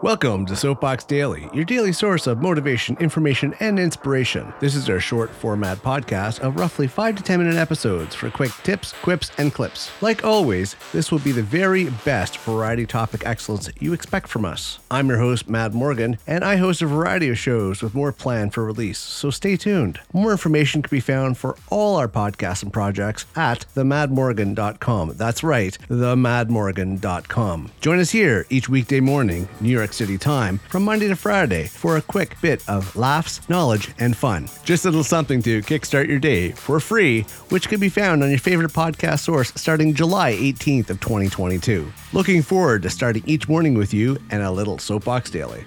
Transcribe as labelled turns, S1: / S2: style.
S1: Welcome to Soapbox Daily, your daily source of motivation, information, and inspiration. This is our short format podcast of roughly 5 to 10 minute episodes for quick tips, quips, and clips. Like always, this will be the very best variety topic excellence you expect from us. I'm your host, Mad Morgan, and I host a variety of shows with more planned for release, so stay tuned. More information can be found for all our podcasts and projects at themadmorgan.com. That's right, themadmorgan.com. Join us here each weekday morning, New York City time, from Monday to Friday for a quick bit of laughs, knowledge, and fun. Just a little something to kickstart your day for free, which can be found on your favorite podcast source starting July 18th of 2022. Looking forward to starting each morning with you and a little Soapbox Daily.